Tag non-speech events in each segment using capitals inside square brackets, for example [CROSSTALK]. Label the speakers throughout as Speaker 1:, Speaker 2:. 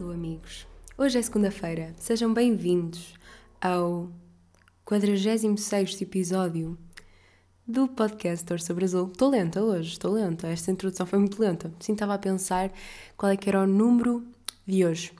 Speaker 1: Alô, amigos! Hoje é segunda-feira. Sejam bem-vindos ao 46 episódio do podcast Dor sobre Azul. Estou lenta hoje, estou lenta. Esta introdução foi muito lenta. Sim, estava a pensar qual é que era o número de hoje.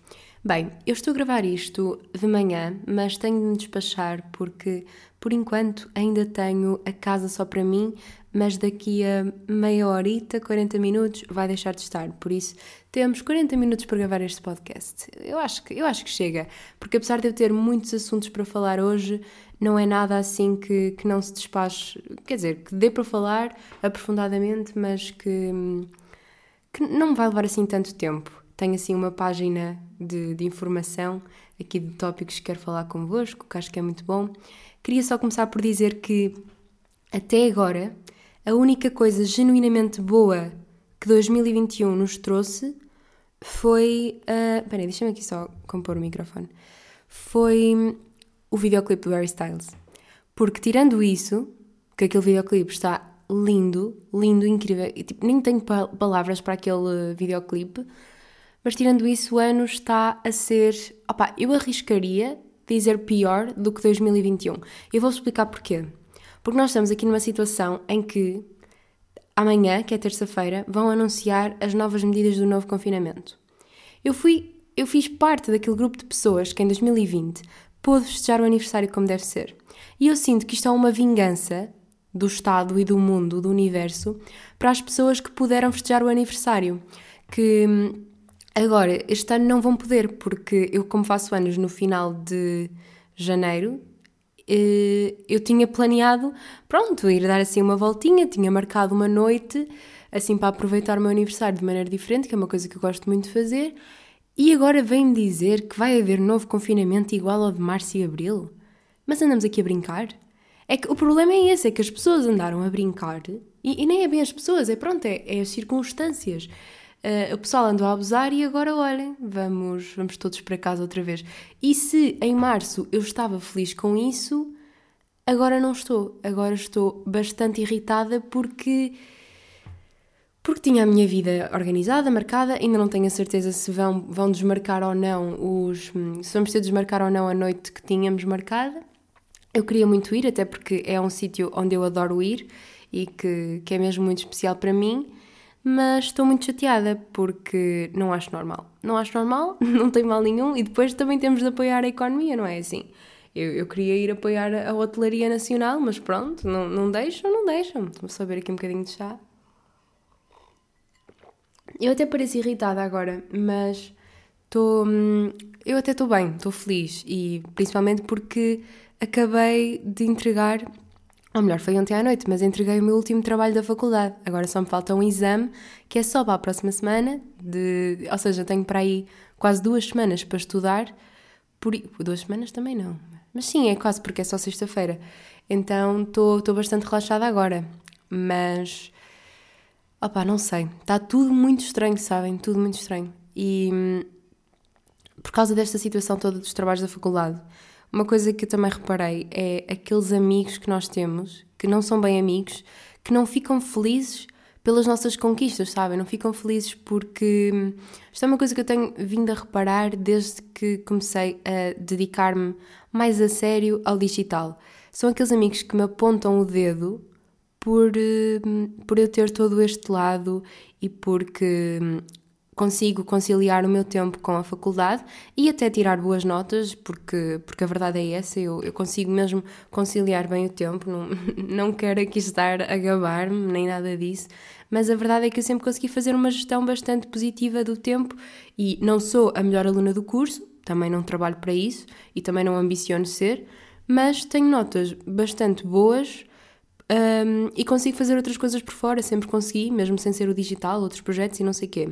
Speaker 1: Bem, eu estou a gravar isto de manhã, mas tenho de me despachar porque, por enquanto, ainda tenho a casa só para mim, mas daqui a meia horita, 40 minutos, vai deixar de estar. Por isso, temos 40 minutos para gravar este podcast. Eu acho que, eu acho que chega, porque apesar de eu ter muitos assuntos para falar hoje, não é nada assim que, que não se despache, quer dizer, que dê para falar aprofundadamente, mas que, que não vai levar assim tanto tempo. Tenho assim uma página de, de informação aqui de tópicos que quero falar convosco, que acho que é muito bom. Queria só começar por dizer que até agora a única coisa genuinamente boa que 2021 nos trouxe foi. Uh, peraí, deixa-me aqui só compor o microfone. Foi o videoclipe do Harry Styles. Porque tirando isso, que aquele videoclipe está lindo, lindo, incrível, e, tipo, nem tenho palavras para aquele videoclipe, mas tirando isso, o ano está a ser. Opa, eu arriscaria dizer pior do que 2021. Eu vou explicar porquê. Porque nós estamos aqui numa situação em que amanhã, que é terça-feira, vão anunciar as novas medidas do novo confinamento. Eu fui, eu fiz parte daquele grupo de pessoas que em 2020 pôde festejar o aniversário como deve ser. E eu sinto que isto é uma vingança do Estado e do mundo, do universo, para as pessoas que puderam festejar o aniversário. Que hum, Agora, este ano não vão poder, porque eu, como faço anos no final de janeiro, eu tinha planeado, pronto, ir dar assim uma voltinha, tinha marcado uma noite, assim para aproveitar o meu aniversário de maneira diferente, que é uma coisa que eu gosto muito de fazer, e agora vem-me dizer que vai haver novo confinamento igual ao de março e abril? Mas andamos aqui a brincar? É que o problema é esse, é que as pessoas andaram a brincar, e, e nem é bem as pessoas, é pronto, é, é as circunstâncias. Uh, o pessoal andou a abusar e agora olhem, vamos, vamos todos para casa outra vez. E se em março eu estava feliz com isso, agora não estou. Agora estou bastante irritada porque porque tinha a minha vida organizada, marcada, ainda não tenho a certeza se vão, vão desmarcar ou não os. se vamos ter de desmarcar ou não a noite que tínhamos marcada. Eu queria muito ir, até porque é um sítio onde eu adoro ir e que, que é mesmo muito especial para mim mas estou muito chateada porque não acho normal. Não acho normal, [LAUGHS] não tem mal nenhum e depois também temos de apoiar a economia, não é assim? Eu, eu queria ir apoiar a hotelaria nacional, mas pronto, não, não deixam, não deixam. Vou só beber aqui um bocadinho de chá. Eu até pareço irritada agora, mas estou. Hum, eu até estou bem, estou feliz e principalmente porque acabei de entregar ou melhor, foi ontem à noite, mas entreguei o meu último trabalho da faculdade. Agora só me falta um exame, que é só para a próxima semana, de, ou seja, tenho para aí quase duas semanas para estudar. Por, duas semanas também não. Mas sim, é quase porque é só sexta-feira. Então estou bastante relaxada agora. Mas. Opá, não sei. Está tudo muito estranho, sabem? Tudo muito estranho. E. Hum, por causa desta situação toda dos trabalhos da faculdade uma coisa que eu também reparei é aqueles amigos que nós temos, que não são bem amigos, que não ficam felizes pelas nossas conquistas, sabem? Não ficam felizes porque. Hum, isto é uma coisa que eu tenho vindo a reparar desde que comecei a dedicar-me mais a sério ao digital. São aqueles amigos que me apontam o dedo por, hum, por eu ter todo este lado e porque hum, consigo conciliar o meu tempo com a faculdade e até tirar boas notas, porque, porque a verdade é essa, eu, eu consigo mesmo conciliar bem o tempo, não, [LAUGHS] não quero aqui estar a gabar-me, nem nada disso, mas a verdade é que eu sempre consegui fazer uma gestão bastante positiva do tempo e não sou a melhor aluna do curso, também não trabalho para isso e também não ambiciono ser, mas tenho notas bastante boas um, e consigo fazer outras coisas por fora, sempre consegui, mesmo sem ser o digital, outros projetos e não sei o quê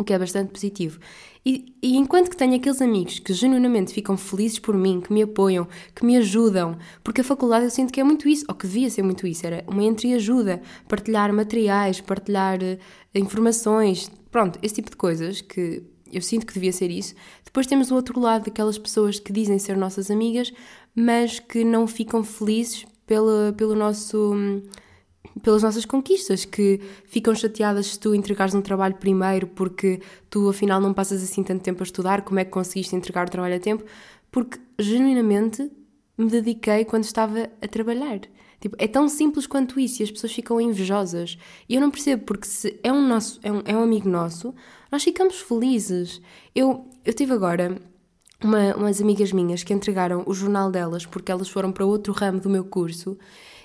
Speaker 1: o que é bastante positivo. E, e, enquanto que tenho aqueles amigos que genuinamente ficam felizes por mim, que me apoiam, que me ajudam, porque a faculdade eu sinto que é muito isso, ou que devia ser muito isso, era uma entreajuda, partilhar materiais, partilhar uh, informações, pronto, esse tipo de coisas que eu sinto que devia ser isso. Depois temos o outro lado daquelas pessoas que dizem ser nossas amigas, mas que não ficam felizes pelo, pelo nosso pelas nossas conquistas, que ficam chateadas se tu entregares um trabalho primeiro porque tu afinal não passas assim tanto tempo a estudar, como é que conseguiste entregar o trabalho a tempo? Porque genuinamente me dediquei quando estava a trabalhar. Tipo, é tão simples quanto isso e as pessoas ficam invejosas. E eu não percebo, porque se é um, nosso, é um, é um amigo nosso, nós ficamos felizes. Eu, eu tive agora uma, umas amigas minhas que entregaram o jornal delas porque elas foram para outro ramo do meu curso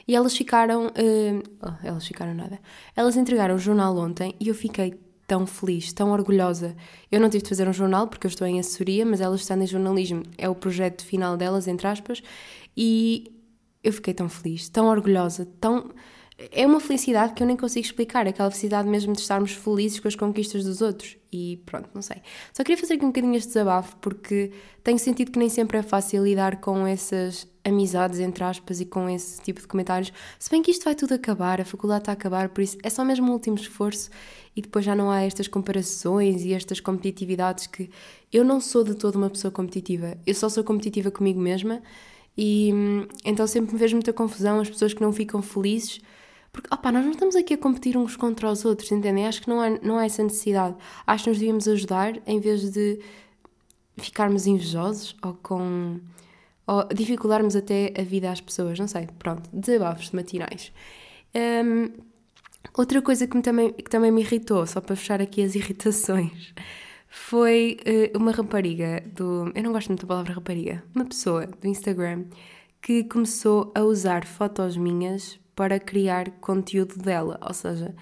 Speaker 1: e elas ficaram. Uh, oh, elas ficaram nada. Elas entregaram o jornal ontem e eu fiquei tão feliz, tão orgulhosa. Eu não tive de fazer um jornal porque eu estou em assessoria, mas elas estão em jornalismo. É o projeto final delas, entre aspas, e eu fiquei tão feliz, tão orgulhosa, tão. É uma felicidade que eu nem consigo explicar, aquela felicidade mesmo de estarmos felizes com as conquistas dos outros. E pronto, não sei. Só queria fazer aqui um bocadinho este desabafo, porque tenho sentido que nem sempre é fácil lidar com essas amizades, entre aspas, e com esse tipo de comentários. Se bem que isto vai tudo acabar, a faculdade está a acabar, por isso é só mesmo um último esforço e depois já não há estas comparações e estas competitividades que eu não sou de toda uma pessoa competitiva. Eu só sou competitiva comigo mesma e então sempre me vejo muita confusão, as pessoas que não ficam felizes, porque opa, nós não estamos aqui a competir uns contra os outros, entendem? Acho que não há, não há essa necessidade. Acho que nos devíamos ajudar em vez de ficarmos invejosos ou com. ou dificultarmos até a vida às pessoas, não sei. Pronto, desabafos matinais. Um, outra coisa que, me também, que também me irritou, só para fechar aqui as [LAUGHS] irritações, foi uh, uma rapariga do. Eu não gosto muito da palavra rapariga. Uma pessoa do Instagram que começou a usar fotos minhas para criar conteúdo dela. Ou seja,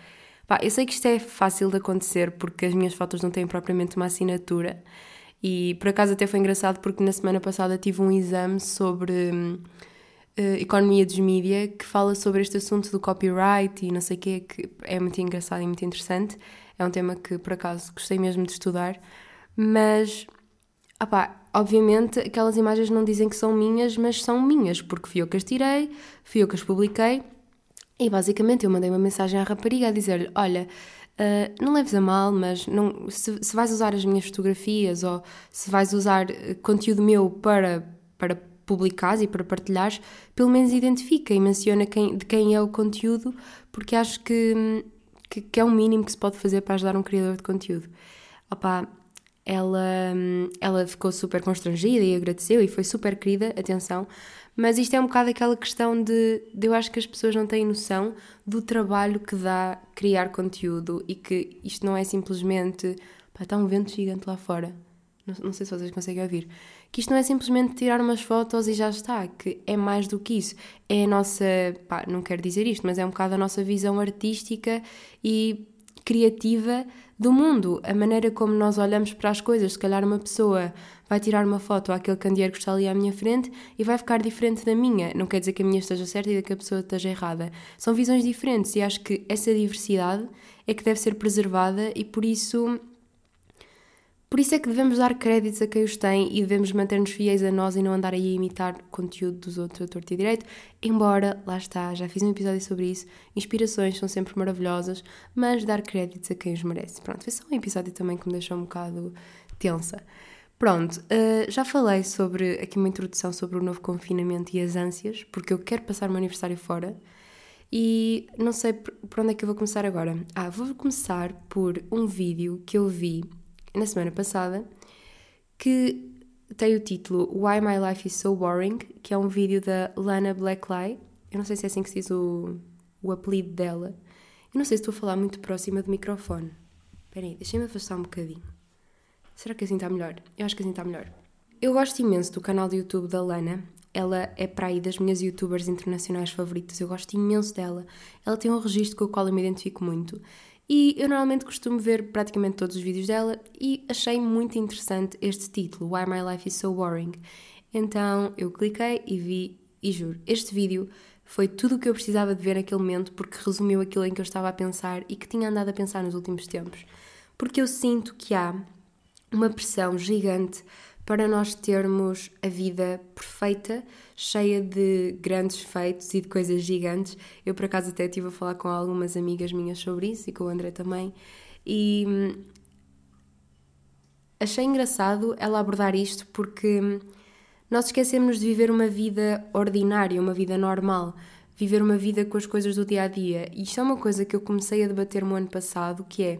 Speaker 1: pá, eu sei que isto é fácil de acontecer porque as minhas fotos não têm propriamente uma assinatura. E por acaso até foi engraçado porque na semana passada tive um exame sobre. Uh, economia dos mídia que fala sobre este assunto do copyright e não sei o quê, que é muito engraçado e muito interessante. É um tema que, por acaso, gostei mesmo de estudar. Mas, opá, obviamente, aquelas imagens não dizem que são minhas, mas são minhas, porque fui eu que as tirei, fui eu que as publiquei. E basicamente eu mandei uma mensagem à rapariga a dizer-lhe: Olha, uh, não leves a mal, mas não, se, se, vais usar as minhas fotografias ou se vais usar eh, conteúdo meu para, para publicares e para partilhares, pelo menos identifica e menciona quem, de quem é o conteúdo, porque acho que que, que, é o mínimo que se pode fazer para ajudar um criador de conteúdo. Opa, ela, ela ficou super constrangida e agradeceu e foi super querida, atenção, mas isto é um bocado aquela questão de, de eu acho que as pessoas não têm noção do trabalho que dá criar conteúdo e que isto não é simplesmente pá, está um vento gigante lá fora. Não, não sei se vocês conseguem ouvir que isto não é simplesmente tirar umas fotos e já está, que é mais do que isso. É a nossa, pá, não quero dizer isto, mas é um bocado a nossa visão artística e criativa do mundo, a maneira como nós olhamos para as coisas. Se calhar uma pessoa vai tirar uma foto àquele candeeiro que está ali à minha frente e vai ficar diferente da minha. Não quer dizer que a minha esteja certa e que a pessoa esteja errada. São visões diferentes e acho que essa diversidade é que deve ser preservada e por isso por isso é que devemos dar créditos a quem os tem e devemos manter-nos fiéis a nós e não andar aí a imitar conteúdo dos outros a torto e direito. Embora, lá está, já fiz um episódio sobre isso, inspirações são sempre maravilhosas, mas dar créditos a quem os merece. Pronto, foi só um episódio também que me deixou um bocado tensa. Pronto, uh, já falei sobre aqui uma introdução sobre o novo confinamento e as ânsias, porque eu quero passar o meu aniversário fora. E não sei por onde é que eu vou começar agora. Ah, vou começar por um vídeo que eu vi na semana passada, que tem o título Why My Life is So Boring, que é um vídeo da Lana Blacklight. Eu não sei se é assim que se diz o, o apelido dela. Eu não sei se estou a falar muito próxima do microfone. Espera aí, deixem-me afastar um bocadinho. Será que assim está melhor? Eu acho que assim está melhor. Eu gosto imenso do canal do YouTube da Lana. Ela é para aí das minhas youtubers internacionais favoritas. Eu gosto imenso dela. Ela tem um registro com o qual eu me identifico muito. E eu normalmente costumo ver praticamente todos os vídeos dela e achei muito interessante este título, Why My Life is So Boring. Então eu cliquei e vi, e juro, este vídeo foi tudo o que eu precisava de ver naquele momento porque resumiu aquilo em que eu estava a pensar e que tinha andado a pensar nos últimos tempos. Porque eu sinto que há uma pressão gigante para nós termos a vida perfeita, cheia de grandes feitos e de coisas gigantes. Eu, por acaso, até estive a falar com algumas amigas minhas sobre isso e com o André também. E hum, achei engraçado ela abordar isto porque hum, nós esquecemos de viver uma vida ordinária, uma vida normal. viver uma vida com as coisas do dia a dia. E isto é uma coisa que eu comecei a debater no ano passado, que é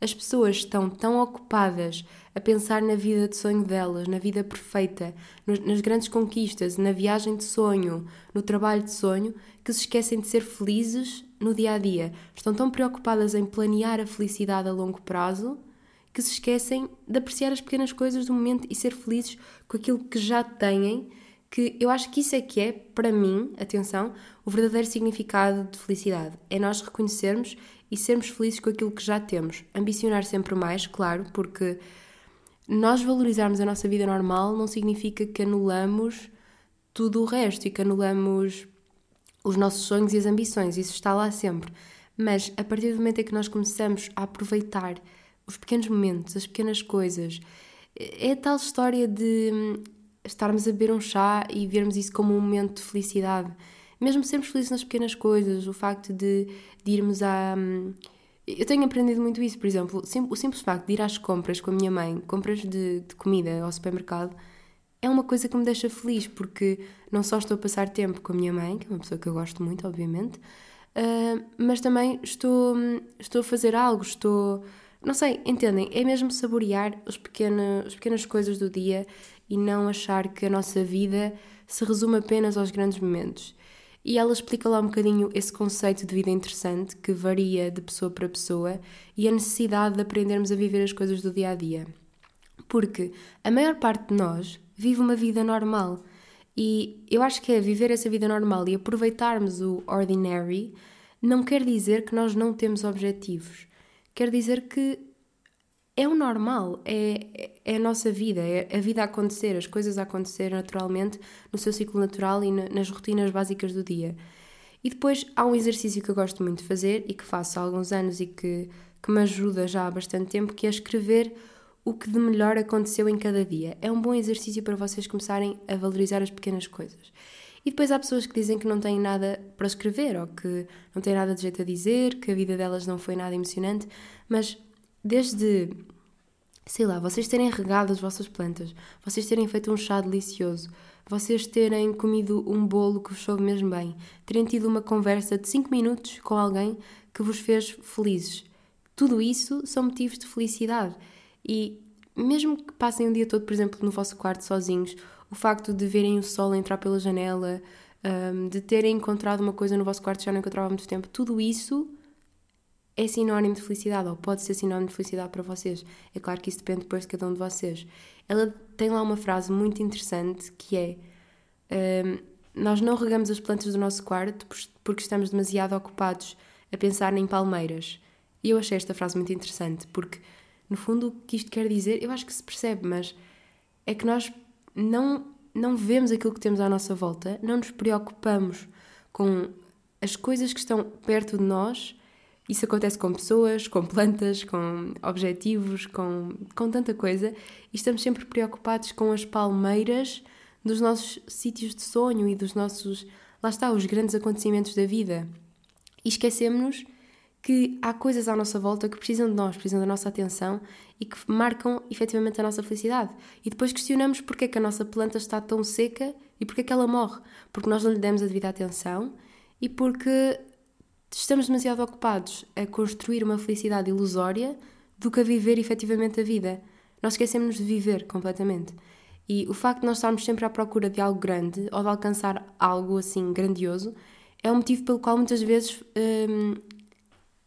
Speaker 1: as pessoas estão tão ocupadas a pensar na vida de sonho delas, na vida perfeita, nas grandes conquistas, na viagem de sonho, no trabalho de sonho, que se esquecem de ser felizes no dia a dia. Estão tão preocupadas em planear a felicidade a longo prazo que se esquecem de apreciar as pequenas coisas do momento e ser felizes com aquilo que já têm. Que eu acho que isso é que é, para mim, atenção, o verdadeiro significado de felicidade. É nós reconhecermos e sermos felizes com aquilo que já temos. Ambicionar sempre mais, claro, porque nós valorizarmos a nossa vida normal não significa que anulamos tudo o resto e que anulamos os nossos sonhos e as ambições. Isso está lá sempre. Mas a partir do momento em que nós começamos a aproveitar os pequenos momentos, as pequenas coisas, é a tal história de hum, estarmos a beber um chá e vermos isso como um momento de felicidade mesmo sermos felizes nas pequenas coisas, o facto de, de irmos a. Hum, eu tenho aprendido muito isso, por exemplo, o simples facto de ir às compras com a minha mãe, compras de, de comida ao supermercado, é uma coisa que me deixa feliz, porque não só estou a passar tempo com a minha mãe, que é uma pessoa que eu gosto muito, obviamente, uh, mas também estou, estou a fazer algo, estou. Não sei, entendem? É mesmo saborear os pequenos, as pequenas coisas do dia e não achar que a nossa vida se resume apenas aos grandes momentos. E ela explica lá um bocadinho esse conceito de vida interessante que varia de pessoa para pessoa e a necessidade de aprendermos a viver as coisas do dia a dia. Porque a maior parte de nós vive uma vida normal e eu acho que é viver essa vida normal e aproveitarmos o ordinary não quer dizer que nós não temos objetivos. Quer dizer que é o normal, é, é a nossa vida, é a vida a acontecer, as coisas a acontecer naturalmente no seu ciclo natural e nas rotinas básicas do dia. E depois há um exercício que eu gosto muito de fazer e que faço há alguns anos e que, que me ajuda já há bastante tempo, que é escrever o que de melhor aconteceu em cada dia. É um bom exercício para vocês começarem a valorizar as pequenas coisas. E depois há pessoas que dizem que não têm nada para escrever ou que não têm nada de jeito a dizer, que a vida delas não foi nada emocionante, mas desde, sei lá, vocês terem regado as vossas plantas, vocês terem feito um chá delicioso, vocês terem comido um bolo que vos soube mesmo bem, terem tido uma conversa de 5 minutos com alguém que vos fez felizes. Tudo isso são motivos de felicidade. E mesmo que passem um dia todo, por exemplo, no vosso quarto sozinhos, o facto de verem o sol entrar pela janela, hum, de terem encontrado uma coisa no vosso quarto que já não encontrava há muito tempo, tudo isso é sinónimo de felicidade, ou pode ser sinónimo de felicidade para vocês. É claro que isso depende depois de cada um de vocês. Ela tem lá uma frase muito interessante que é: um, Nós não regamos as plantas do nosso quarto porque estamos demasiado ocupados a pensar em palmeiras. E eu achei esta frase muito interessante, porque no fundo o que isto quer dizer, eu acho que se percebe, mas é que nós não, não vemos aquilo que temos à nossa volta, não nos preocupamos com as coisas que estão perto de nós isso acontece com pessoas, com plantas, com objetivos, com, com tanta coisa, e estamos sempre preocupados com as palmeiras dos nossos sítios de sonho e dos nossos, lá está, os grandes acontecimentos da vida. E esquecemos que há coisas à nossa volta que precisam de nós, precisam da nossa atenção e que marcam efetivamente a nossa felicidade. E depois questionamos porque é que a nossa planta está tão seca e porque é que ela morre. Porque nós não lhe demos a devida atenção e porque estamos demasiado ocupados a construir uma felicidade ilusória do que a viver efetivamente a vida. Nós esquecemos de viver completamente. E o facto de nós estarmos sempre à procura de algo grande ou de alcançar algo assim grandioso é um motivo pelo qual muitas vezes hum,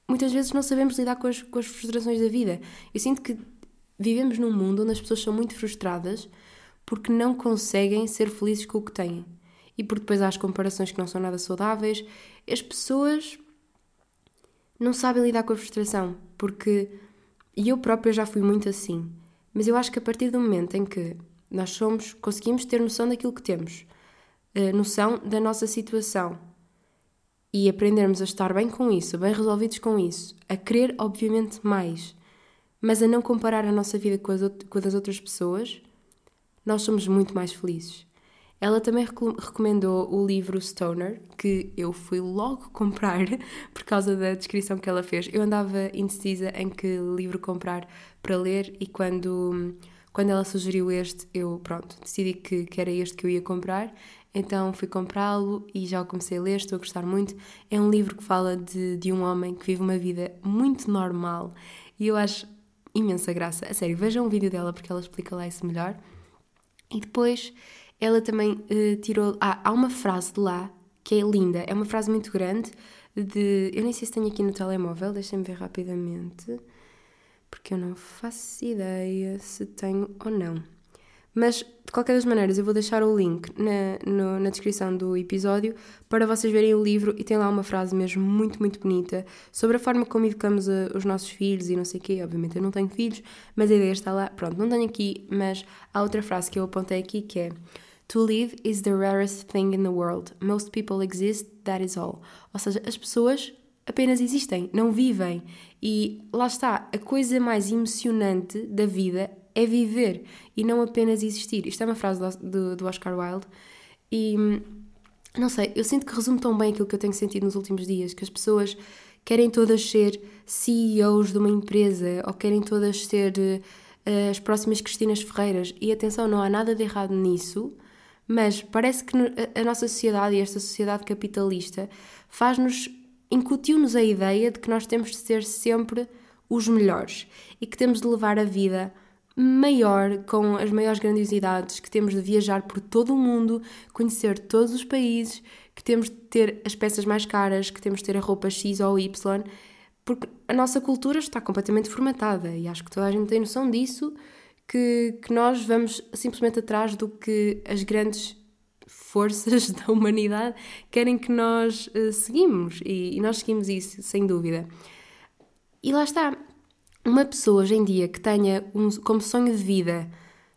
Speaker 1: muitas vezes não sabemos lidar com as, com as frustrações da vida. Eu sinto que vivemos num mundo onde as pessoas são muito frustradas porque não conseguem ser felizes com o que têm. E porque depois há as comparações que não são nada saudáveis. As pessoas não sabem lidar com a frustração, porque e eu própria já fui muito assim. Mas eu acho que a partir do momento em que nós somos, conseguimos ter noção daquilo que temos, noção da nossa situação e aprendermos a estar bem com isso, bem resolvidos com isso, a querer, obviamente, mais, mas a não comparar a nossa vida com, as, com a das outras pessoas, nós somos muito mais felizes. Ela também recomendou o livro Stoner, que eu fui logo [LAUGHS] comprar por causa da descrição que ela fez. Eu andava indecisa em que livro comprar para ler e quando, quando ela sugeriu este, eu, pronto, decidi que, que era este que eu ia comprar. Então fui comprá-lo e já o comecei a ler, estou a gostar muito. É um livro que fala de, de um homem que vive uma vida muito normal e eu acho imensa graça. A sério, vejam o vídeo dela porque ela explica lá isso melhor. E depois ela também uh, tirou. Ah, há uma frase de lá que é linda, é uma frase muito grande. De, eu nem sei se tenho aqui no telemóvel, deixem-me ver rapidamente, porque eu não faço ideia se tenho ou não. Mas, de qualquer das maneiras, eu vou deixar o link na, no, na descrição do episódio para vocês verem o livro e tem lá uma frase mesmo muito, muito bonita sobre a forma como educamos a, os nossos filhos e não sei o quê. Obviamente eu não tenho filhos, mas a ideia está lá. Pronto, não tenho aqui, mas há outra frase que eu apontei aqui que é To live is the rarest thing in the world. Most people exist, that is all. Ou seja, as pessoas apenas existem, não vivem. E lá está, a coisa mais emocionante da vida é viver e não apenas existir. Isto é uma frase do, do Oscar Wilde e não sei, eu sinto que resume tão bem aquilo que eu tenho sentido nos últimos dias, que as pessoas querem todas ser CEOs de uma empresa ou querem todas ser uh, as próximas Cristinas Ferreiras. E atenção, não há nada de errado nisso, mas parece que a nossa sociedade e esta sociedade capitalista faz-nos, incutiu-nos a ideia de que nós temos de ser sempre os melhores e que temos de levar a vida maior, com as maiores grandiosidades, que temos de viajar por todo o mundo, conhecer todos os países, que temos de ter as peças mais caras, que temos de ter a roupa X ou Y, porque a nossa cultura está completamente formatada e acho que toda a gente tem noção disso, que, que nós vamos simplesmente atrás do que as grandes forças [LAUGHS] da humanidade querem que nós uh, seguimos e, e nós seguimos isso, sem dúvida. E lá está, uma pessoa hoje em dia que tenha um, como sonho de vida,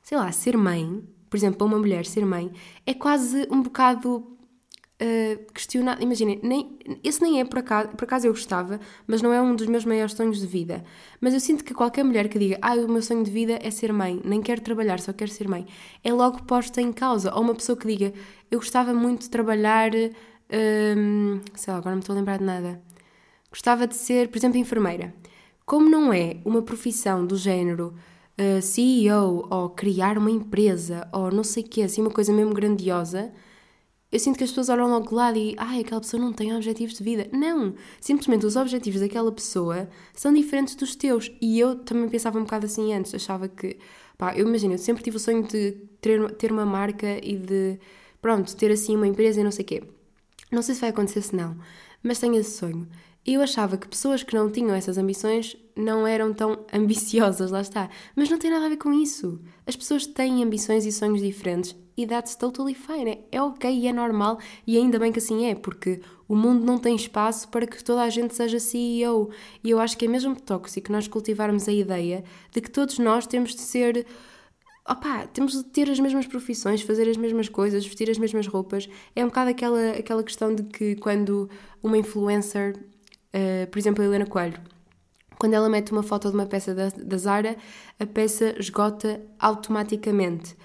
Speaker 1: sei lá, ser mãe, por exemplo, para uma mulher ser mãe, é quase um bocado uh, questionado. Imaginem, nem, esse nem é por acaso, por acaso eu gostava, mas não é um dos meus maiores sonhos de vida. Mas eu sinto que qualquer mulher que diga, ah, o meu sonho de vida é ser mãe, nem quero trabalhar, só quero ser mãe, é logo posta em causa. Ou uma pessoa que diga, eu gostava muito de trabalhar, um, sei lá, agora não me estou a lembrar de nada. Gostava de ser, por exemplo, enfermeira. Como não é uma profissão do género uh, eh, CEO ou criar uma empresa ou não sei o que, assim, uma coisa mesmo grandiosa, eu sinto que as pessoas olham logo lá e ai, aquela pessoa não tem objetivos de vida. Não! Simplesmente os objetivos daquela pessoa são diferentes dos teus. E eu também pensava um bocado assim antes, achava que, pá, eu imagino, eu sempre tive o sonho de ter, ter uma marca e de, pronto, ter assim uma empresa e não sei o quê. Não sei se vai acontecer se não, mas tenho esse sonho. Eu achava que pessoas que não tinham essas ambições não eram tão [LAUGHS] ambiciosas, lá está. Mas não tem nada a ver com isso. As pessoas têm ambições e sonhos diferentes e that's totally fine. É, é ok e é normal e ainda bem que assim é, porque o mundo não tem espaço para que toda a gente seja CEO. E eu acho que é mesmo tóxico nós cultivarmos a ideia de que todos nós temos de ser opá, temos de ter as mesmas profissões, fazer as mesmas coisas, vestir as mesmas roupas. É um bocado aquela, aquela questão de que quando uma influencer Uh, por exemplo, a Helena Coelho. Quando ela mete uma foto de uma peça da, da Zara, a peça esgota automaticamente.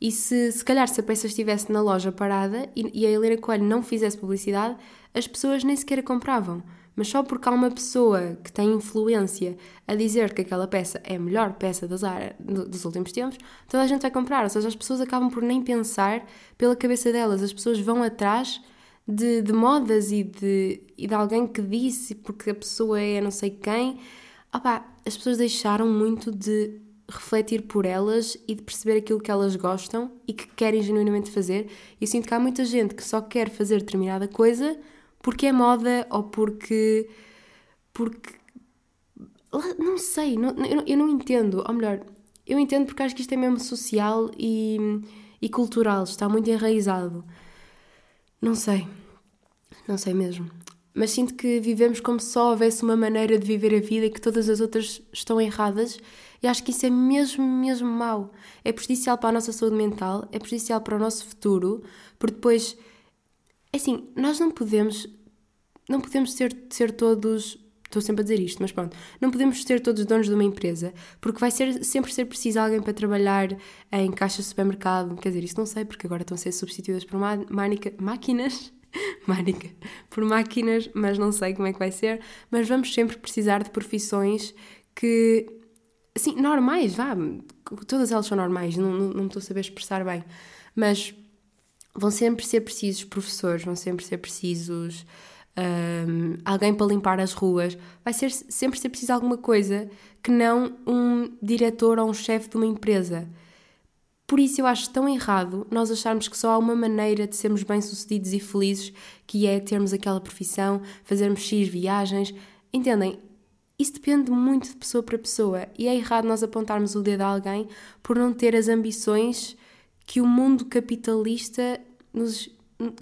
Speaker 1: E se, se calhar se a peça estivesse na loja parada e, e a Helena Coelho não fizesse publicidade, as pessoas nem sequer a compravam. Mas só porque há uma pessoa que tem influência a dizer que aquela peça é a melhor peça da Zara dos últimos tempos, toda a gente vai comprar. Ou seja, as pessoas acabam por nem pensar pela cabeça delas. As pessoas vão atrás de, de modas e de, e de alguém que disse porque a pessoa é não sei quem. Opa, as pessoas deixaram muito de refletir por elas e de perceber aquilo que elas gostam e que querem genuinamente fazer. E eu sinto que há muita gente que só quer fazer determinada coisa porque é moda ou porque. porque. não sei, não, eu, não entendo. Ou melhor, eu entendo porque acho que isto é mesmo social e, e cultural, está muito enraizado. Não sei. Não sei mesmo. Mas sinto que vivemos como se só houvesse uma maneira de viver a vida e que todas as outras estão erradas. E acho que isso é mesmo, mesmo mau. É prejudicial para a nossa saúde mental, é prejudicial para o nosso futuro, porque depois. É assim, nós não podemos. Não podemos ser, ser todos. Estou sempre a dizer isto, mas pronto. Não podemos ser todos donos de uma empresa, porque vai ser, sempre ser preciso alguém para trabalhar em caixas de supermercado. Quer dizer, isso não sei, porque agora estão a ser substituídas por máquinas [LAUGHS] Mánica, por máquinas, mas não sei como é que vai ser. Mas vamos sempre precisar de profissões que, assim, normais, vá, todas elas são normais, não, não, não estou a saber expressar bem, mas vão sempre ser precisos professores, vão sempre ser precisos um, alguém para limpar as ruas, vai ser sempre ser preciso alguma coisa que não um diretor ou um chefe de uma empresa. Por isso eu acho tão errado nós acharmos que só há uma maneira de sermos bem-sucedidos e felizes, que é termos aquela profissão, fazermos X viagens. Entendem? Isso depende muito de pessoa para pessoa e é errado nós apontarmos o dedo a alguém por não ter as ambições que o mundo capitalista nos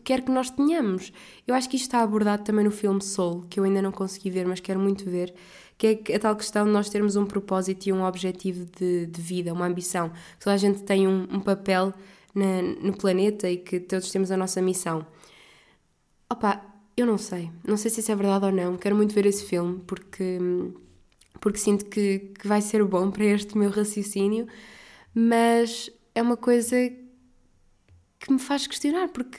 Speaker 1: quer que nós tenhamos. Eu acho que isto está abordado também no filme Soul, que eu ainda não consegui ver, mas quero muito ver, que é a tal questão de nós termos um propósito e um objetivo de, de vida, uma ambição. Que toda a gente tem um, um papel na, no planeta e que todos temos a nossa missão. Opa, eu não sei. Não sei se isso é verdade ou não. Quero muito ver esse filme porque, porque sinto que, que vai ser bom para este meu raciocínio, mas é uma coisa que me faz questionar, porque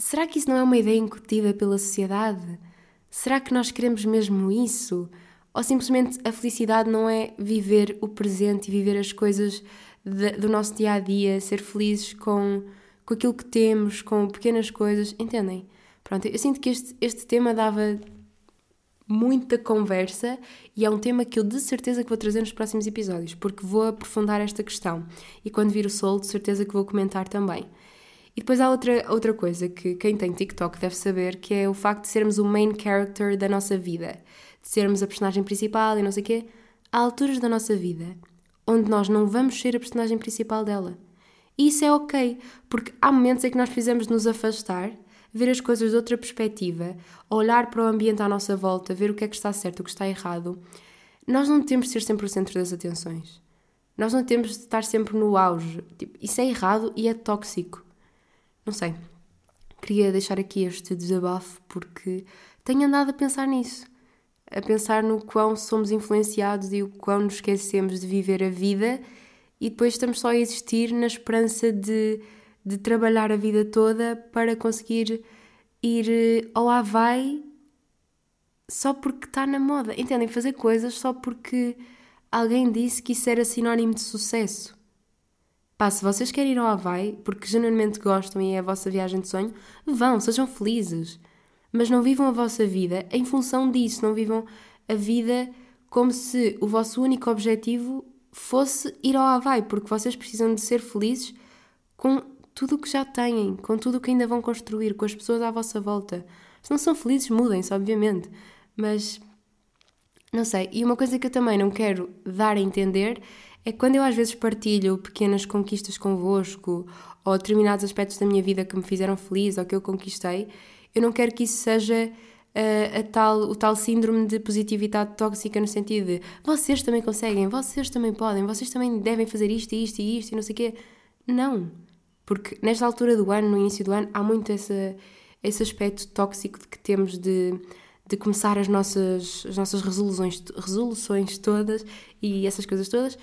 Speaker 1: será que isso não é uma ideia incutida pela sociedade? Será que nós queremos mesmo isso? Ou simplesmente a felicidade não é viver o presente e viver as coisas de, do nosso dia a dia, ser felizes com, com aquilo que temos, com pequenas coisas? Entendem? Pronto, eu sinto que este, este tema dava muita conversa e é um tema que eu de certeza que vou trazer nos próximos episódios, porque vou aprofundar esta questão e quando vir o sol, de certeza que vou comentar também. E depois há outra, outra coisa que quem tem TikTok deve saber, que é o facto de sermos o main character da nossa vida, de sermos a personagem principal e não sei o quê. Há alturas da nossa vida onde nós não vamos ser a personagem principal dela. E isso é ok, porque há momentos em que nós precisamos nos afastar, ver as coisas de outra perspectiva, olhar para o ambiente à nossa volta, ver o que é que está certo, o que está errado. Nós não temos de ser sempre o centro das atenções. Nós não temos de estar sempre no auge. Tipo, isso é errado e é tóxico. Não sei. Queria deixar aqui este desabafo porque tenho andado a pensar nisso. A pensar no quão somos influenciados e o quão nos esquecemos de viver a vida e depois estamos só a existir na esperança de, de trabalhar a vida toda para conseguir ir eh, ao Havaí só porque está na moda. Entendem? Fazer coisas só porque alguém disse que isso era sinónimo de sucesso. Pá, se vocês querem ir ao Havaí, porque genuinamente gostam e é a vossa viagem de sonho, vão, sejam felizes. Mas não vivam a vossa vida em função disso, não vivam a vida como se o vosso único objetivo fosse ir ao Havaí, porque vocês precisam de ser felizes com tudo o que já têm, com tudo o que ainda vão construir, com as pessoas à vossa volta. Se não são felizes, mudem-se, obviamente. Mas não sei. E uma coisa que eu também não quero dar a entender é quando eu às vezes partilho pequenas conquistas convosco ou determinados aspectos da minha vida que me fizeram feliz ou que eu conquistei, eu não quero que isso seja uh, a tal, o tal síndrome de positividade tóxica no sentido de vocês também conseguem, vocês também podem, vocês também devem fazer isto e isto e isto e não sei o quê. Não. Porque nesta altura do ano, no início do ano, há muito esse, esse aspecto tóxico que temos de de começar as nossas, as nossas resoluções, resoluções todas e essas coisas todas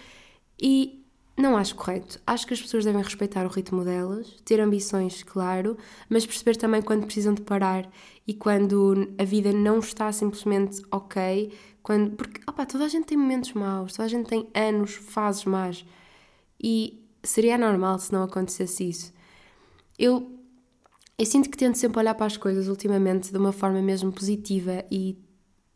Speaker 1: e não acho correto. Acho que as pessoas devem respeitar o ritmo delas, ter ambições, claro, mas perceber também quando precisam de parar e quando a vida não está simplesmente ok. Quando, porque opa, toda a gente tem momentos maus, toda a gente tem anos, fases más. E seria normal se não acontecesse isso. Eu, eu sinto que tento sempre olhar para as coisas ultimamente de uma forma mesmo positiva e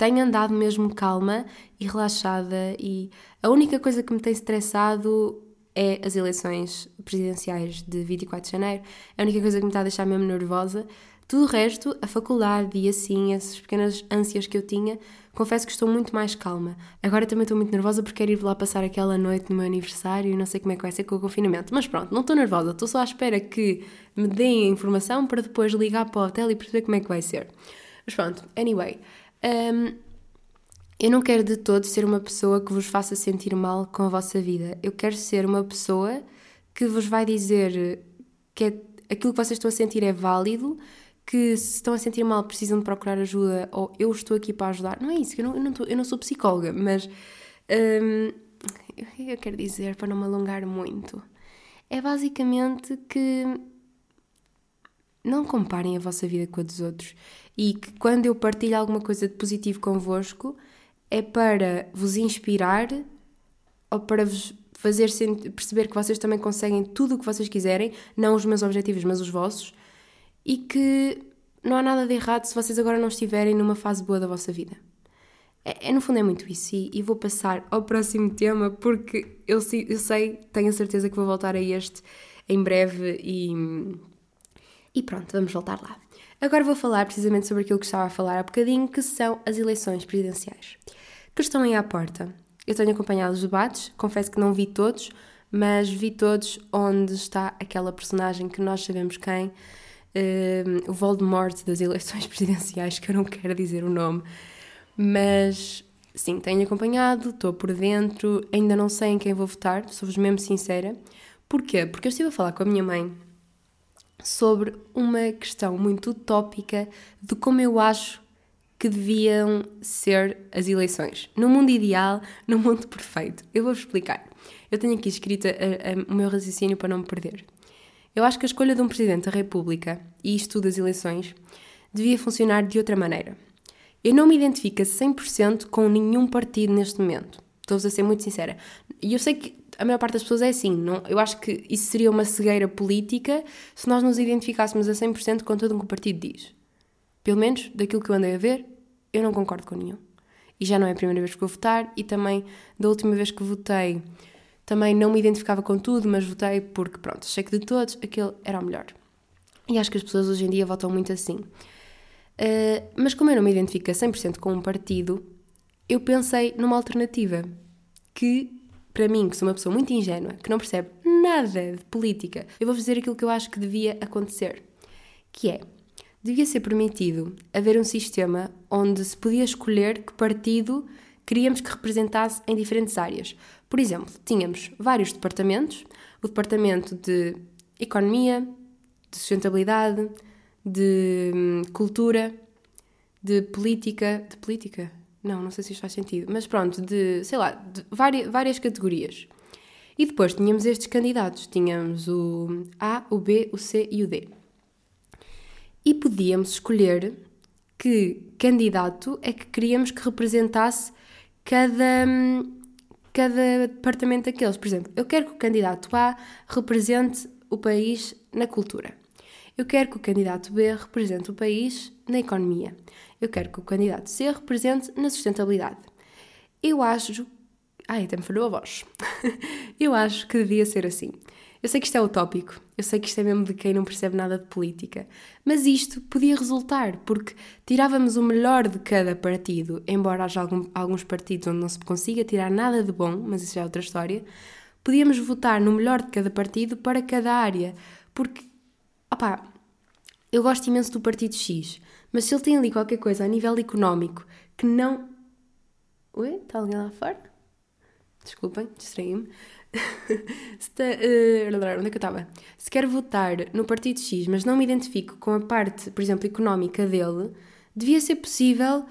Speaker 1: tenho andado mesmo calma e relaxada e a única coisa que me tem estressado é as eleições presidenciais de 24 de janeiro. É a única coisa que me está a deixar mesmo nervosa. Tudo o resto, a faculdade e assim, essas pequenas ânsias que eu tinha, confesso que estou muito mais calma. Agora também estou muito nervosa porque quero ir lá passar aquela noite no meu aniversário e não sei como é que vai ser com o confinamento. Mas pronto, não estou nervosa, estou só à espera que me deem a informação para depois ligar para o hotel e perceber como é que vai ser. Mas pronto, anyway. Um, eu não quero de todo ser uma pessoa que vos faça sentir mal com a vossa vida. Eu quero ser uma pessoa que vos vai dizer que é, aquilo que vocês estão a sentir é válido, que se estão a sentir mal precisam de procurar ajuda ou eu estou aqui para ajudar. Não é isso, eu não, eu não, tô, eu não sou psicóloga, mas um, eu quero dizer, para não me alongar muito, é basicamente que não comparem a vossa vida com a dos outros e que quando eu partilho alguma coisa de positivo convosco é para vos inspirar ou para vos fazer perceber que vocês também conseguem tudo o que vocês quiserem, não os meus objetivos, mas os vossos, e que não há nada de errado se vocês agora não estiverem numa fase boa da vossa vida. É, é no fundo é muito isso, e, e, vou passar ao próximo tema porque eu, eu sei, tenho a certeza que vou voltar a este em breve e, e pronto, vamos voltar lá. Agora vou falar precisamente sobre aquilo que estava a falar há bocadinho, que são as eleições presidenciais, que estão aí à porta. Eu tenho acompanhado os debates, confesso que não vi todos, mas vi todos onde está aquela personagem que nós sabemos quem, uh, o Voldemort das eleições [LAUGHS] presidenciais, que eu não quero dizer o nome, mas sim, tenho acompanhado, estou por dentro, ainda não sei em quem vou votar, sou-vos mesmo sincera. Porquê? Porque eu estive a falar com a minha mãe sobre uma questão muito utópica de como eu acho que deviam ser as eleições. No mundo ideal, no mundo perfeito. Eu vou-vos explicar. Eu tenho aqui escrito a, a, o meu raciocínio para não me perder. Eu acho que a escolha de um Presidente da República, e isto das eleições, devia funcionar de outra maneira. Eu não me identifico a 100% com nenhum partido neste momento. Estou-vos a ser muito sincera. E eu sei que a maior parte das pessoas é assim. Não, eu acho que isso seria uma cegueira política se nós nos identificássemos a 100% com tudo o que o partido diz. Pelo menos, daquilo que eu andei a ver, eu não concordo com nenhum. E já não é a primeira vez que vou votar, e também, da última vez que votei, também não me identificava com tudo, mas votei porque, pronto, achei que de todos aquele era o melhor. E acho que as pessoas hoje em dia votam muito assim. Uh, mas como eu não me identifico a 100% com um partido, eu pensei numa alternativa que, para mim, que sou uma pessoa muito ingênua, que não percebe nada de política, eu vou dizer aquilo que eu acho que devia acontecer, que é, devia ser permitido haver um sistema onde se podia escolher que partido queríamos que representasse em diferentes áreas. Por exemplo, tínhamos vários departamentos, o departamento de economia, de sustentabilidade, de hum, cultura, de política. De política? Não, não sei se isto faz sentido. Mas pronto, de, sei lá, de várias, várias categorias. E depois tínhamos estes candidatos. Tínhamos o A, o B, o C e o D. E podíamos escolher que candidato é que queríamos que representasse cada, hum, cada departamento daqueles. Por exemplo, eu quero que o candidato A represente o país na cultura. Eu quero que o candidato B represente o país na economia. Eu quero que o candidato C represente na sustentabilidade. Eu acho. Ai, até me falhou a voz. [LAUGHS] eu acho que devia ser assim. Eu sei que isto é utópico, eu sei que isto é mesmo de quem não percebe nada de política, mas isto podia resultar, porque tirávamos o melhor de cada partido, embora haja algum, alguns partidos onde não se consiga tirar nada de bom, mas isso já é outra história. Podíamos votar no melhor de cada partido para cada área, porque, opá, eu gosto imenso do Partido X, mas se ele tem ali qualquer coisa a nível económico que não. Ui, está alguém lá fora? Desculpem, distraí-me. [LAUGHS] uh, onde é que eu estava? Se quer votar no Partido X, mas não me identifico com a parte, por exemplo, económica dele, devia ser possível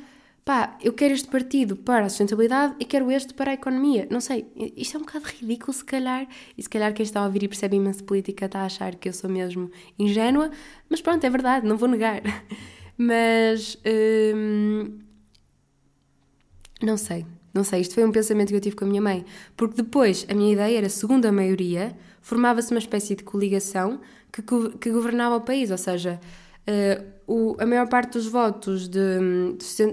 Speaker 1: pá, eu quero este partido para a sustentabilidade e quero este para a economia. Não sei, isto é um bocado ridículo, se calhar, e se calhar quem está a ouvir e percebe imenso política está a achar que eu sou mesmo ingênua, mas pronto, é verdade, não vou negar. [LAUGHS] Mas. Hum, não sei, não sei, isto foi um pensamento que eu tive com a minha mãe, porque depois a minha ideia era, segundo a maioria, formava-se uma espécie de coligação que, que governava o país, ou seja, Uh, o, a maior parte dos votos de,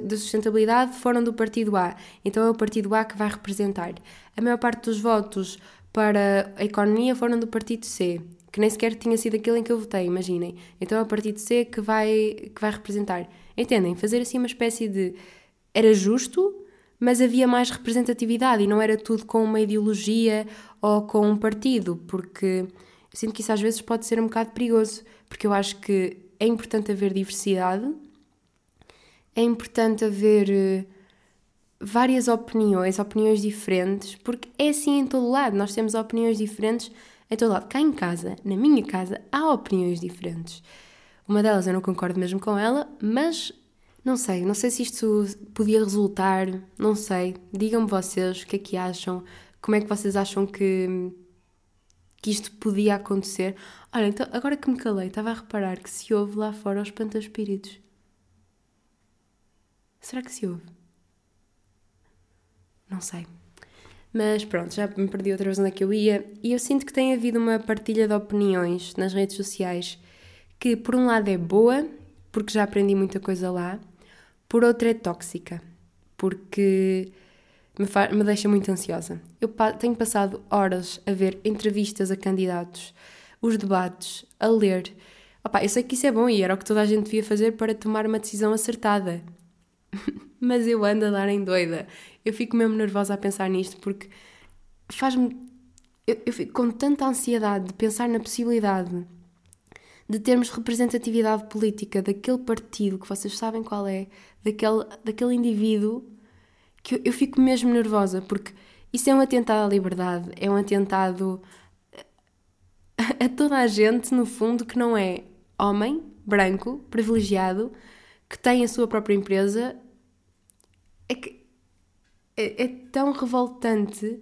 Speaker 1: de, sustentabilidade foram do partido A, então é o partido A que vai representar. A maior parte dos votos para a economia foram do partido C, que nem sequer tinha sido aquele em que eu votei, imaginem. Então é o partido C que vai, que vai representar. Entendem? Fazer assim uma espécie de. Era justo, mas havia mais representatividade e não era tudo com uma ideologia ou com um partido, porque sinto que isso às vezes pode ser um bocado perigoso, porque eu acho que é importante haver diversidade, é importante haver uh, várias opiniões, opiniões diferentes, porque é assim em todo lado, nós temos opiniões diferentes em todo lado. Cá em casa, na minha casa, há opiniões diferentes. Uma delas eu não concordo mesmo com ela, mas não sei, não sei se isto podia resultar, não sei. Digam-me vocês o que é que acham, como é que vocês acham que que isto podia acontecer. Olha, então, agora que me calei, estava a reparar que se ouve lá fora os espíritos. Será que se ouve? Não sei. Mas pronto, já me perdi outra vez onde é que eu ia. E eu sinto que tem havido uma partilha de opiniões nas redes sociais que, por um lado, é boa, porque já aprendi muita coisa lá, por outro, é tóxica, porque me, me deixa muito ansiosa. Eu pa tenho passado horas a ver entrevistas a candidatos, os debates, a ler. Opa, eu sei que isso é bom e era o que toda a gente devia fazer para tomar uma decisão acertada. [LAUGHS] Mas eu ando a dar em doida. Eu fico mesmo nervosa a pensar nisto porque faz-me. Eu, eu fico com tanta ansiedade de pensar na possibilidade de termos representatividade política daquele partido que vocês sabem qual é, daquele, daquele indivíduo, que eu, eu fico mesmo nervosa porque isso é um atentado à liberdade, é um atentado a, a toda a gente, no fundo, que não é homem, branco, privilegiado, que tem a sua própria empresa é que é, é tão revoltante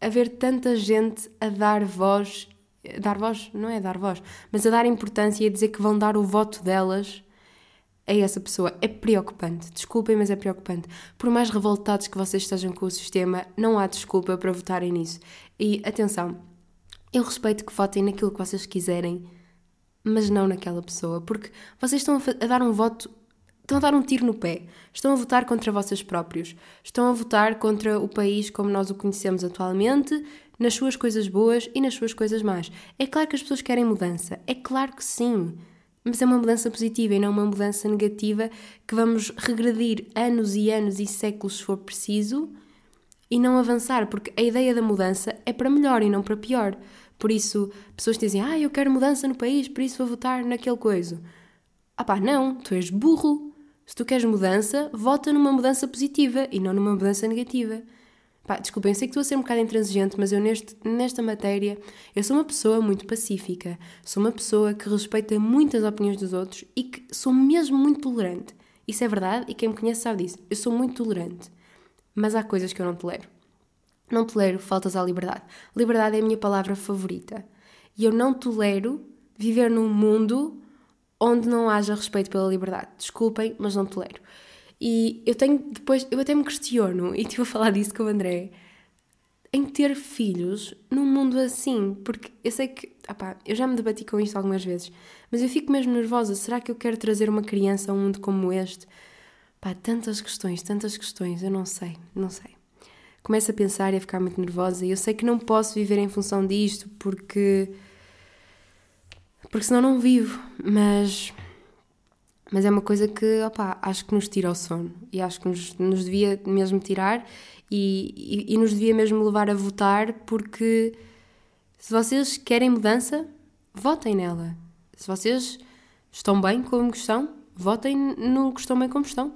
Speaker 1: haver tanta gente a dar voz, dar voz, não é dar voz, mas a dar importância e a dizer que vão dar o voto delas a essa pessoa. É preocupante. Desculpem, mas é preocupante. Por mais revoltados que vocês estejam com o sistema, não há desculpa para votarem nisso. E atenção, eu respeito que votem naquilo que vocês quiserem, mas não naquela pessoa, porque vocês estão a, dar um voto Estão a dar um tiro no pé. Estão a votar contra vocês próprios. Estão a votar contra o país como nós o conhecemos atualmente, nas suas coisas boas e nas suas coisas más. É claro que as pessoas querem mudança. É claro que sim. Mas é uma mudança positiva e não uma mudança negativa que vamos regredir anos e anos e séculos se for preciso e não avançar, porque a ideia da mudança é para melhor e não para pior. Por isso, pessoas dizem, ah, eu quero mudança no país, por isso vou votar naquele coisa. Ah pá, não, tu és burro. Se tu queres mudança, vota numa mudança positiva e não numa mudança negativa. Pá, desculpem, sei que estou a ser um bocado intransigente, mas eu neste, nesta matéria, eu sou uma pessoa muito pacífica, sou uma pessoa que respeita muitas opiniões dos outros e que sou mesmo muito tolerante. Isso é verdade e quem me conhece sabe disso. Eu sou muito tolerante. Mas há coisas que eu não tolero. Não tolero faltas à liberdade. Liberdade é a minha palavra favorita. E eu não tolero viver num mundo onde não haja respeito pela liberdade. Desculpem, mas não tolero. E eu tenho depois, eu até me questiono, e estive a falar disso com o André, em ter filhos num mundo assim, porque eu sei que, opá, eu já me debati com isto algumas vezes, mas eu fico mesmo nervosa. Será que eu quero trazer uma criança a um mundo como este? Pá, tantas questões, tantas questões, eu não sei, não sei. Começo a pensar e a ficar muito nervosa, e eu sei que não posso viver em função disto, porque porque senão não vivo. Mas, mas é uma coisa que, opá, acho que nos tira o sono e acho que nos, nos devia mesmo tirar e, e, e nos devia mesmo levar a votar, porque se vocês querem mudança, votem nela. Se vocês estão bem como estão, votem no que estão bem como estão.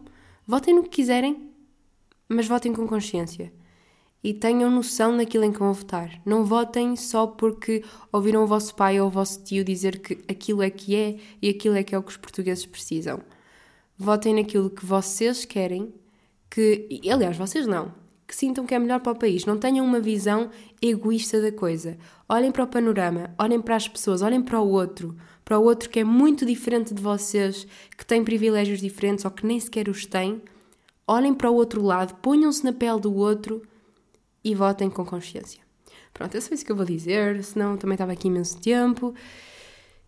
Speaker 1: Votem no que quiserem, mas votem com consciência e tenham noção daquilo em que vão votar. Não votem só porque ouviram o vosso pai ou o vosso tio dizer que aquilo é que é e aquilo é que é o que os portugueses precisam. Votem naquilo que vocês querem, que, aliás, vocês não, que sintam que é melhor para o país. Não tenham uma visão egoísta da coisa. Olhem para o panorama, olhem para as pessoas, olhem para o outro, para o outro que é muito diferente de vocês, que tem privilégios diferentes ou que nem sequer os tem. Olhem para o outro lado, ponham-se na pele do outro e votem com consciência. Pronto, é só isso que eu vou dizer, senão também estava aqui imenso tempo.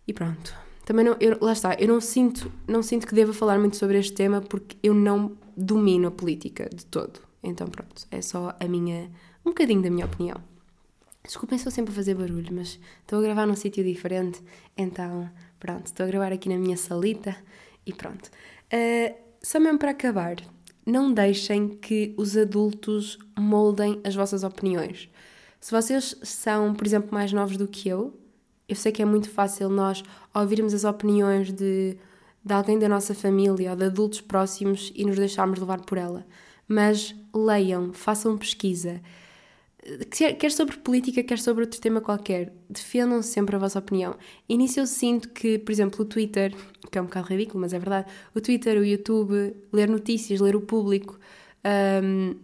Speaker 1: E pronto. Também não, eu, lá está, eu não sinto, não sinto que deva falar muito sobre este tema porque eu não domino a política de todo. Então pronto, é só a minha, um bocadinho da minha opinião. Desculpem se eu sempre a fazer barulho, mas estou a gravar num sítio diferente, então pronto, estou a gravar aqui na minha salita e pronto. Uh, só mesmo para acabar, não deixem que os adultos moldem as vossas opiniões. Se vocês são, por exemplo, mais novos do que eu, eu sei que é muito fácil nós ouvirmos as opiniões de, de alguém da nossa família ou de adultos próximos e nos deixarmos levar por ela. Mas leiam, façam pesquisa, quer sobre política, quer sobre outro tema qualquer, defendam sempre a vossa opinião. E nisso eu sinto que, por exemplo, o Twitter, que é um bocado ridículo, mas é verdade, o Twitter, o YouTube, ler notícias, ler o público, um,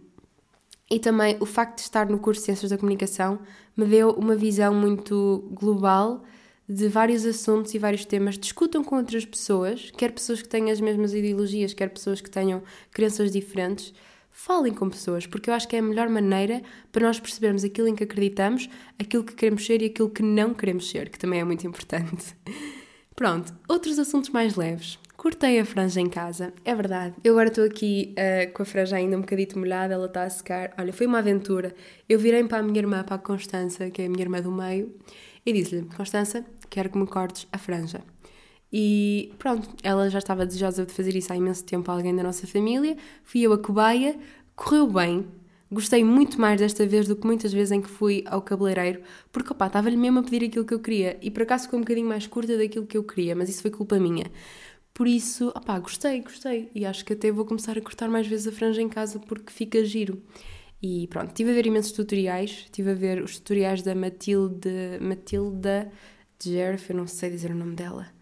Speaker 1: e também o facto de estar no curso de Ciências da Comunicação me deu uma visão muito global de vários assuntos e vários temas. Discutam com outras pessoas, quer pessoas que tenham as mesmas ideologias, quer pessoas que tenham crenças diferentes falem com pessoas, porque eu acho que é a melhor maneira para nós percebermos aquilo em que acreditamos, aquilo que queremos ser e aquilo que não queremos ser, que também é muito importante. [LAUGHS] Pronto, outros assuntos mais leves. Cortei a franja em casa, é verdade. Eu agora estou aqui uh, com a franja ainda um bocadito molhada, ela está a secar. Olha, foi uma aventura. Eu virei para a minha irmã, para a Constança, que é a minha irmã do meio, e disse-lhe: Constança, quero que me cortes a franja. E pronto, ela já estava desejosa de fazer isso há imenso tempo a alguém da nossa família. Fui eu a cobaia, correu bem. Gostei muito mais desta vez do que muitas vezes em que fui ao cabeleireiro, porque opá, estava-lhe mesmo a pedir aquilo que eu queria e por acaso ficou um bocadinho mais curta daquilo que eu queria, mas isso foi culpa minha. Por isso, opá, gostei, gostei e acho que até vou começar a cortar mais vezes a franja em casa porque fica giro. E pronto, estive a ver imensos tutoriais, estive a ver os tutoriais da Matilde, Matilda Jerf, eu não sei dizer o nome dela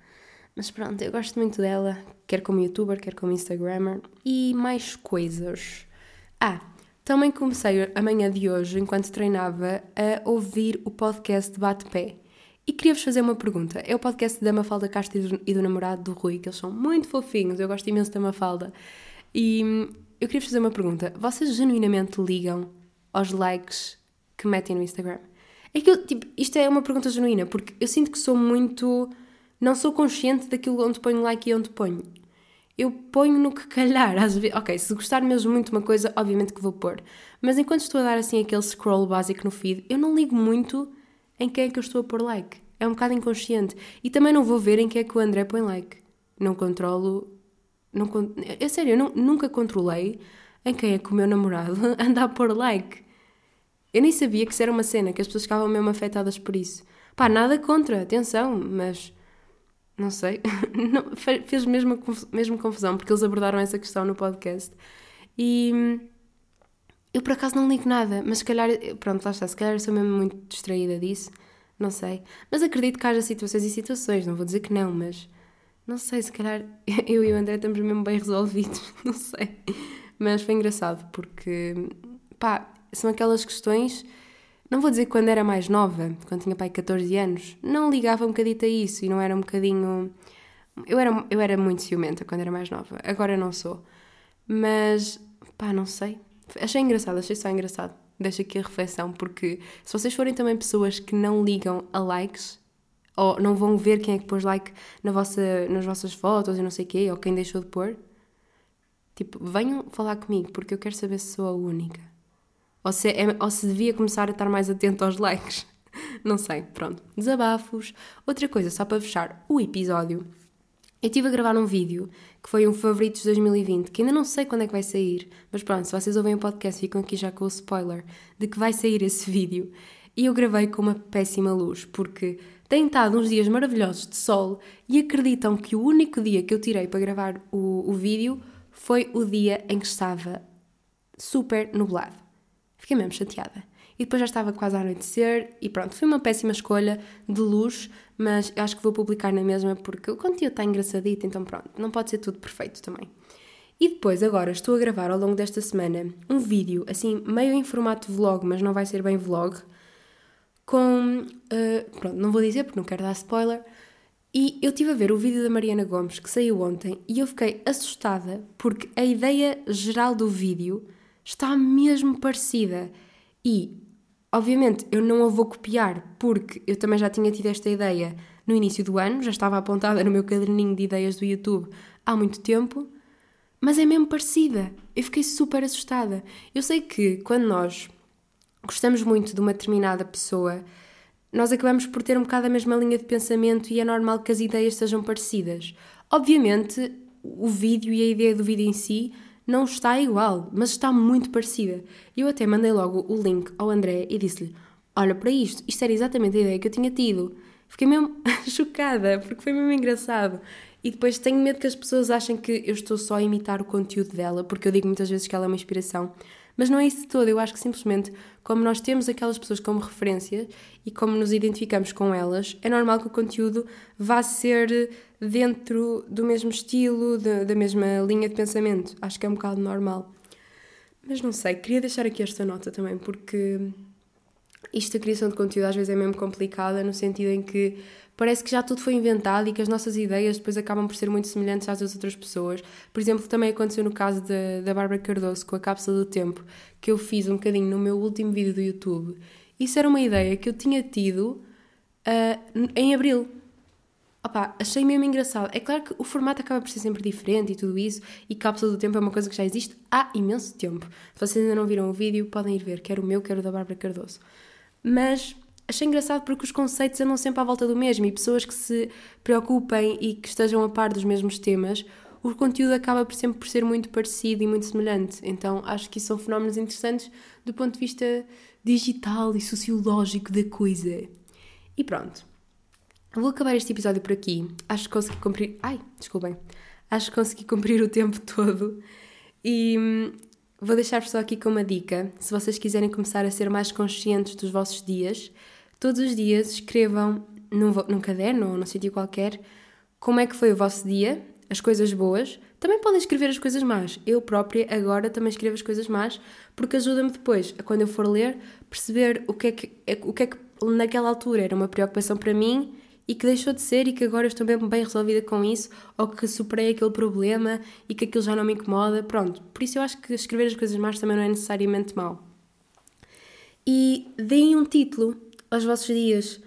Speaker 1: mas pronto, eu gosto muito dela, quer como youtuber, quer como instagrammer e mais coisas. Ah, também comecei amanhã de hoje, enquanto treinava, a ouvir o podcast Bate-Pé. E queria-vos fazer uma pergunta. É o podcast da Mafalda Castro e do, do namorado do Rui, que eles são muito fofinhos, eu gosto imenso da Mafalda. E hum, eu queria-vos fazer uma pergunta. Vocês genuinamente ligam aos likes que metem no Instagram? É que eu, tipo, isto é uma pergunta genuína, porque eu sinto que sou muito não sou consciente daquilo onde ponho like e onde ponho. Eu ponho no que calhar, às vezes. Ok, se gostar mesmo muito de uma coisa, obviamente que vou pôr. Mas enquanto estou a dar assim aquele scroll básico no feed, eu não ligo muito em quem é que eu estou a pôr like. É um bocado inconsciente. E também não vou ver em quem é que o André põe like. Não controlo. Não, é sério, eu não, nunca controlei em quem é que o meu namorado [LAUGHS] anda a pôr like. Eu nem sabia que isso era uma cena, que as pessoas ficavam mesmo afetadas por isso. Pá, nada contra, atenção, mas não sei, [LAUGHS] não, fez mesmo, mesmo confusão, porque eles abordaram essa questão no podcast. E eu por acaso não ligo nada, mas se calhar, pronto, lá está, se calhar sou mesmo muito distraída disso, não sei. Mas acredito que haja situações e situações, não vou dizer que não, mas não sei, se calhar [LAUGHS] eu e o André estamos mesmo bem resolvidos, [LAUGHS] não sei. Mas foi engraçado, porque, pá, são aquelas questões não vou dizer que quando era mais nova, quando tinha pai 14 anos, não ligava um bocadito a isso e não era um bocadinho. Eu era, eu era muito ciumenta quando era mais nova, agora não sou. Mas, pá, não sei. Achei engraçado, achei só engraçado. Deixa aqui a reflexão, porque se vocês forem também pessoas que não ligam a likes, ou não vão ver quem é que pôs like na vossa, nas vossas fotos e não sei o quê, ou quem deixou de pôr, tipo, venham falar comigo, porque eu quero saber se sou a única. Ou se, é, ou se devia começar a estar mais atento aos likes. [LAUGHS] Não sei, pronto. Desabafos. Outra coisa, só para fechar o episódio. Eu estive a gravar um vídeo que foi um Favoritos 2020, que ainda não sei quando é que vai sair, mas pronto, se vocês ouvem o podcast, ficam aqui já com o spoiler de que vai sair esse [LAUGHS] vídeo. E eu gravei com uma péssima luz, porque têm estado uns dias maravilhosos de sol e acreditam que o único dia que eu tirei para gravar o, o vídeo foi o dia em que estava super nublado. Fiquei mesmo chateada. E depois já estava quase a anoitecer e pronto, foi uma péssima escolha de luz, mas eu acho que vou publicar na mesma porque o conteúdo está engraçadito, então pronto, não pode ser tudo perfeito também. E depois, agora, estou a gravar ao longo desta semana um vídeo, assim, meio em formato vlog, mas não vai ser bem vlog, com. Uh, pronto, não vou dizer porque não quero dar spoiler. E eu estive a ver o vídeo da Mariana Gomes que saiu ontem e eu fiquei assustada porque a ideia geral do vídeo está mesmo parecida. E, obviamente, eu não a vou copiar porque eu também já tinha tido esta ideia no início do ano, já estava apontada no meu caderninho de ideias do YouTube há muito tempo, mas é mesmo parecida. Eu fiquei super assustada. Eu sei que quando nós gostamos muito de uma determinada pessoa, nós acabamos por ter um bocado a mesma linha de pensamento e é normal que as ideias sejam parecidas. Obviamente, o vídeo e a ideia do vídeo em si não está igual, mas está muito parecida. Eu até mandei logo o link ao André e disse-lhe: Olha para isto, isto era exatamente a ideia que eu tinha tido. Fiquei mesmo [LAUGHS] chocada, porque foi mesmo engraçado. E depois tenho medo que as pessoas achem que eu estou só a imitar o conteúdo dela, porque eu digo muitas vezes que ela é uma inspiração. Mas não é isso de todo, eu acho que simplesmente, como nós temos aquelas pessoas como referência e como nos identificamos com elas, é normal que o conteúdo vá ser dentro do mesmo estilo, de, da mesma linha de pensamento. Acho que é um bocado normal. Mas não sei, queria deixar aqui esta nota também, porque isto, a criação de conteúdo, às vezes é mesmo complicada, no sentido em que parece que já tudo foi inventado e que as nossas ideias depois acabam por ser muito semelhantes às das outras pessoas. Por exemplo, também aconteceu no caso da, da Bárbara Cardoso com a Cápsula do Tempo, que eu fiz um bocadinho no meu último vídeo do YouTube. Isso era uma ideia que eu tinha tido uh, em abril. Opa, achei mesmo engraçado. É claro que o formato acaba por ser sempre diferente e tudo isso, e Cápsula do Tempo é uma coisa que já existe há imenso tempo. Se vocês ainda não viram o vídeo, podem ir ver, quer o meu, quer o da Bárbara Cardoso. Mas achei engraçado porque os conceitos andam sempre à volta do mesmo e pessoas que se preocupem e que estejam a par dos mesmos temas, o conteúdo acaba por sempre por ser muito parecido e muito semelhante. Então acho que isso são fenómenos interessantes do ponto de vista digital e sociológico da coisa. E pronto. Vou acabar este episódio por aqui. Acho que consegui cumprir. Ai, desculpem. Acho que consegui cumprir o tempo todo. E hum, vou deixar-vos só aqui com uma dica. Se vocês quiserem começar a ser mais conscientes dos vossos dias, todos os dias escrevam num, num caderno ou num sítio qualquer como é que foi o vosso dia, as coisas boas. Também podem escrever as coisas más. Eu própria agora também escrevo as coisas más porque ajuda-me depois, quando eu for ler, perceber o que, é que, o que é que naquela altura era uma preocupação para mim e que deixou de ser e que agora estou bem, bem resolvida com isso ou que superei aquele problema e que aquilo já não me incomoda. Pronto, por isso eu acho que escrever as coisas más também não é necessariamente mau. E deem um título aos vossos dias.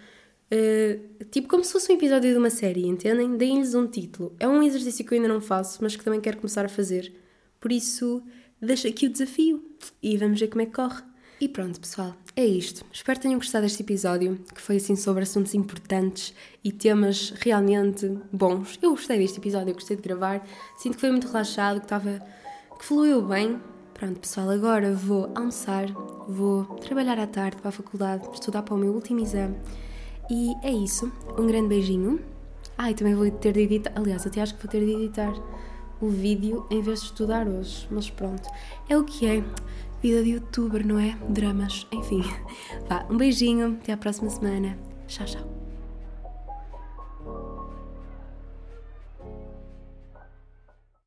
Speaker 1: Uh, tipo como se fosse um episódio de uma série, entendem? Deem-lhes um título. É um exercício que eu ainda não faço, mas que também quero começar a fazer. Por isso, deixo aqui o desafio e vamos ver como é que corre. E pronto, pessoal, é isto. Espero que tenham gostado deste episódio, que foi assim sobre assuntos importantes e temas realmente bons. Eu gostei deste episódio, eu gostei de gravar. Sinto que foi muito relaxado, que estava. que fluiu bem. Pronto, pessoal, agora vou almoçar, vou trabalhar à tarde para a faculdade, estudar para o meu último exame. E é isso. Um grande beijinho. Ah, e também vou ter de editar. Aliás, até acho que vou ter de editar o vídeo em vez de estudar hoje. Mas pronto, é o que é. Vida de youtuber, não é? Dramas, enfim. [LAUGHS] Vá, um beijinho, até à próxima semana. Tchau, tchau.